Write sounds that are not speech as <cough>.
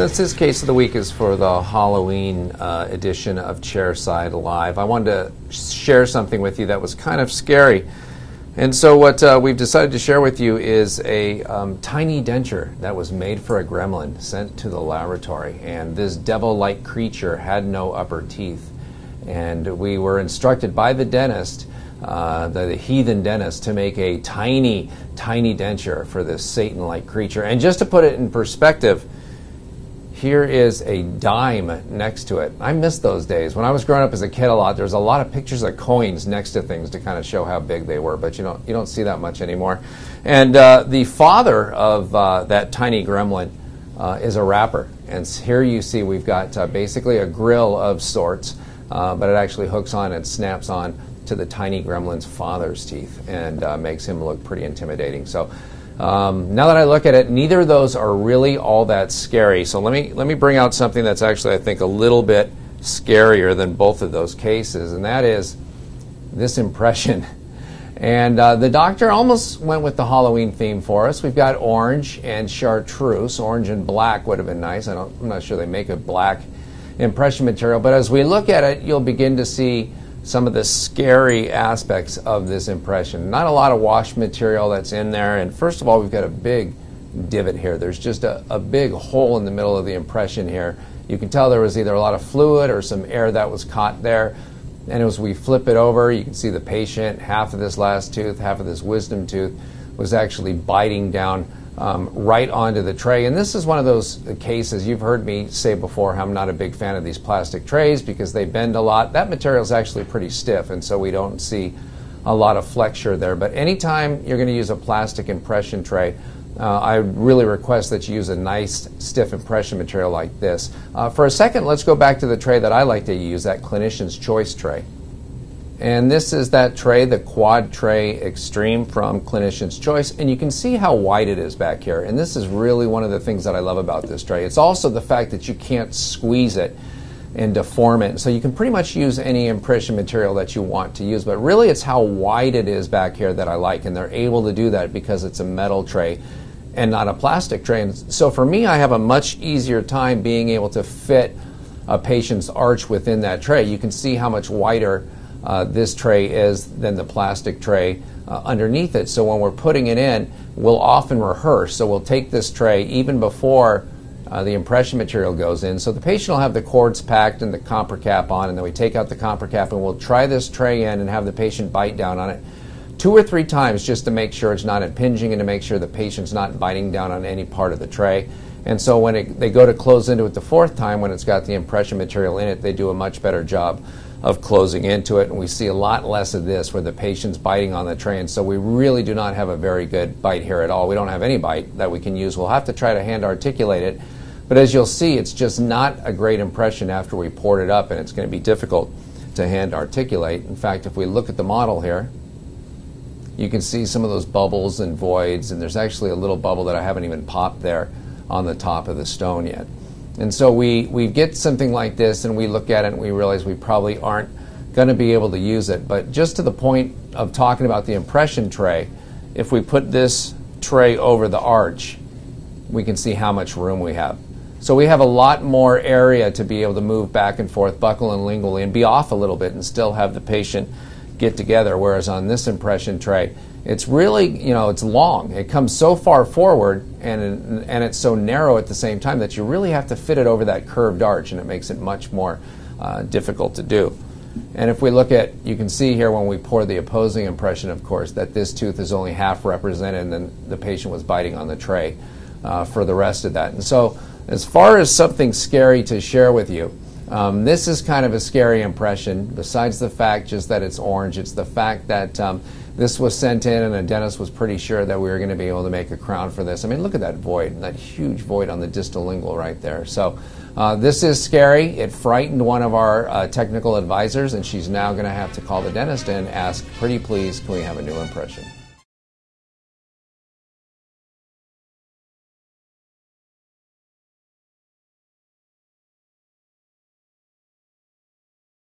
Since this case of the week is for the Halloween uh, edition of Chairside Live, I wanted to share something with you that was kind of scary. And so, what uh, we've decided to share with you is a um, tiny denture that was made for a gremlin sent to the laboratory. And this devil like creature had no upper teeth. And we were instructed by the dentist, uh, the, the heathen dentist, to make a tiny, tiny denture for this Satan like creature. And just to put it in perspective, here is a dime next to it. I miss those days. When I was growing up as a kid a lot, there was a lot of pictures of coins next to things to kind of show how big they were, but you don't, you don't see that much anymore. And uh, the father of uh, that tiny gremlin uh, is a rapper. And here you see we've got uh, basically a grill of sorts, uh, but it actually hooks on and snaps on to the tiny gremlin's father's teeth and uh, makes him look pretty intimidating. So um, now that I look at it, neither of those are really all that scary. So let me let me bring out something that's actually I think a little bit scarier than both of those cases, and that is this impression. <laughs> And uh, the doctor almost went with the Halloween theme for us. We've got orange and chartreuse. Orange and black would have been nice. I I'm not sure they make a black impression material, but as we look at it, you'll begin to see some of the scary aspects of this impression. Not a lot of wash material that's in there, and first of all, we've got a big divot here. There's just a, a big hole in the middle of the impression here. You can tell there was either a lot of fluid or some air that was caught there. And as we flip it over, you can see the patient, half of this last tooth, half of this wisdom tooth, was actually biting down um, right onto the tray. And this is one of those cases you've heard me say before I'm not a big fan of these plastic trays because they bend a lot. That material is actually pretty stiff, and so we don't see a lot of flexure there. But anytime you're going to use a plastic impression tray, uh, I really request that you use a nice stiff impression material like this. Uh, for a second, let's go back to the tray that I like to use, that clinician's choice tray. And this is that tray, the Quad Tray Extreme from Clinician's Choice. And you can see how wide it is back here. And this is really one of the things that I love about this tray. It's also the fact that you can't squeeze it and deform it. So you can pretty much use any impression material that you want to use. But really, it's how wide it is back here that I like. And they're able to do that because it's a metal tray and not a plastic tray. And so for me, I have a much easier time being able to fit a patient's arch within that tray. You can see how much wider uh, this tray is than the plastic tray uh, underneath it. So when we're putting it in, we'll often rehearse. So we'll take this tray even before uh, the impression material goes in. So the patient will have the cords packed and the copper cap on, and then we take out the copper cap and we'll try this tray in and have the patient bite down on it two or three times just to make sure it's not impinging and to make sure the patient's not biting down on any part of the tray. And so when it, they go to close into it the fourth time, when it's got the impression material in it, they do a much better job of closing into it. And we see a lot less of this where the patient's biting on the tray. And so we really do not have a very good bite here at all. We don't have any bite that we can use. We'll have to try to hand articulate it. But as you'll see, it's just not a great impression after we poured it up, and it's going to be difficult to hand articulate. In fact, if we look at the model here, you can see some of those bubbles and voids, and there's actually a little bubble that I haven't even popped there on the top of the stone yet. And so we, we get something like this and we look at it and we realize we probably aren't going to be able to use it. But just to the point of talking about the impression tray, if we put this tray over the arch, we can see how much room we have. So we have a lot more area to be able to move back and forth, buccal and lingually, and be off a little bit and still have the patient get together. Whereas on this impression tray, it's really, you know, it's long. It comes so far forward and, and it's so narrow at the same time that you really have to fit it over that curved arch and it makes it much more uh, difficult to do. And if we look at, you can see here when we pour the opposing impression, of course, that this tooth is only half represented and then the patient was biting on the tray uh, for the rest of that. And so, as far as something scary to share with you, um, this is kind of a scary impression. Besides the fact just that it's orange, it's the fact that um, this was sent in and a dentist was pretty sure that we were going to be able to make a crown for this. I mean, look at that void, that huge void on the distal lingual right there. So uh, this is scary. It frightened one of our uh, technical advisors, and she's now going to have to call the dentist and ask, pretty please, can we have a new impression?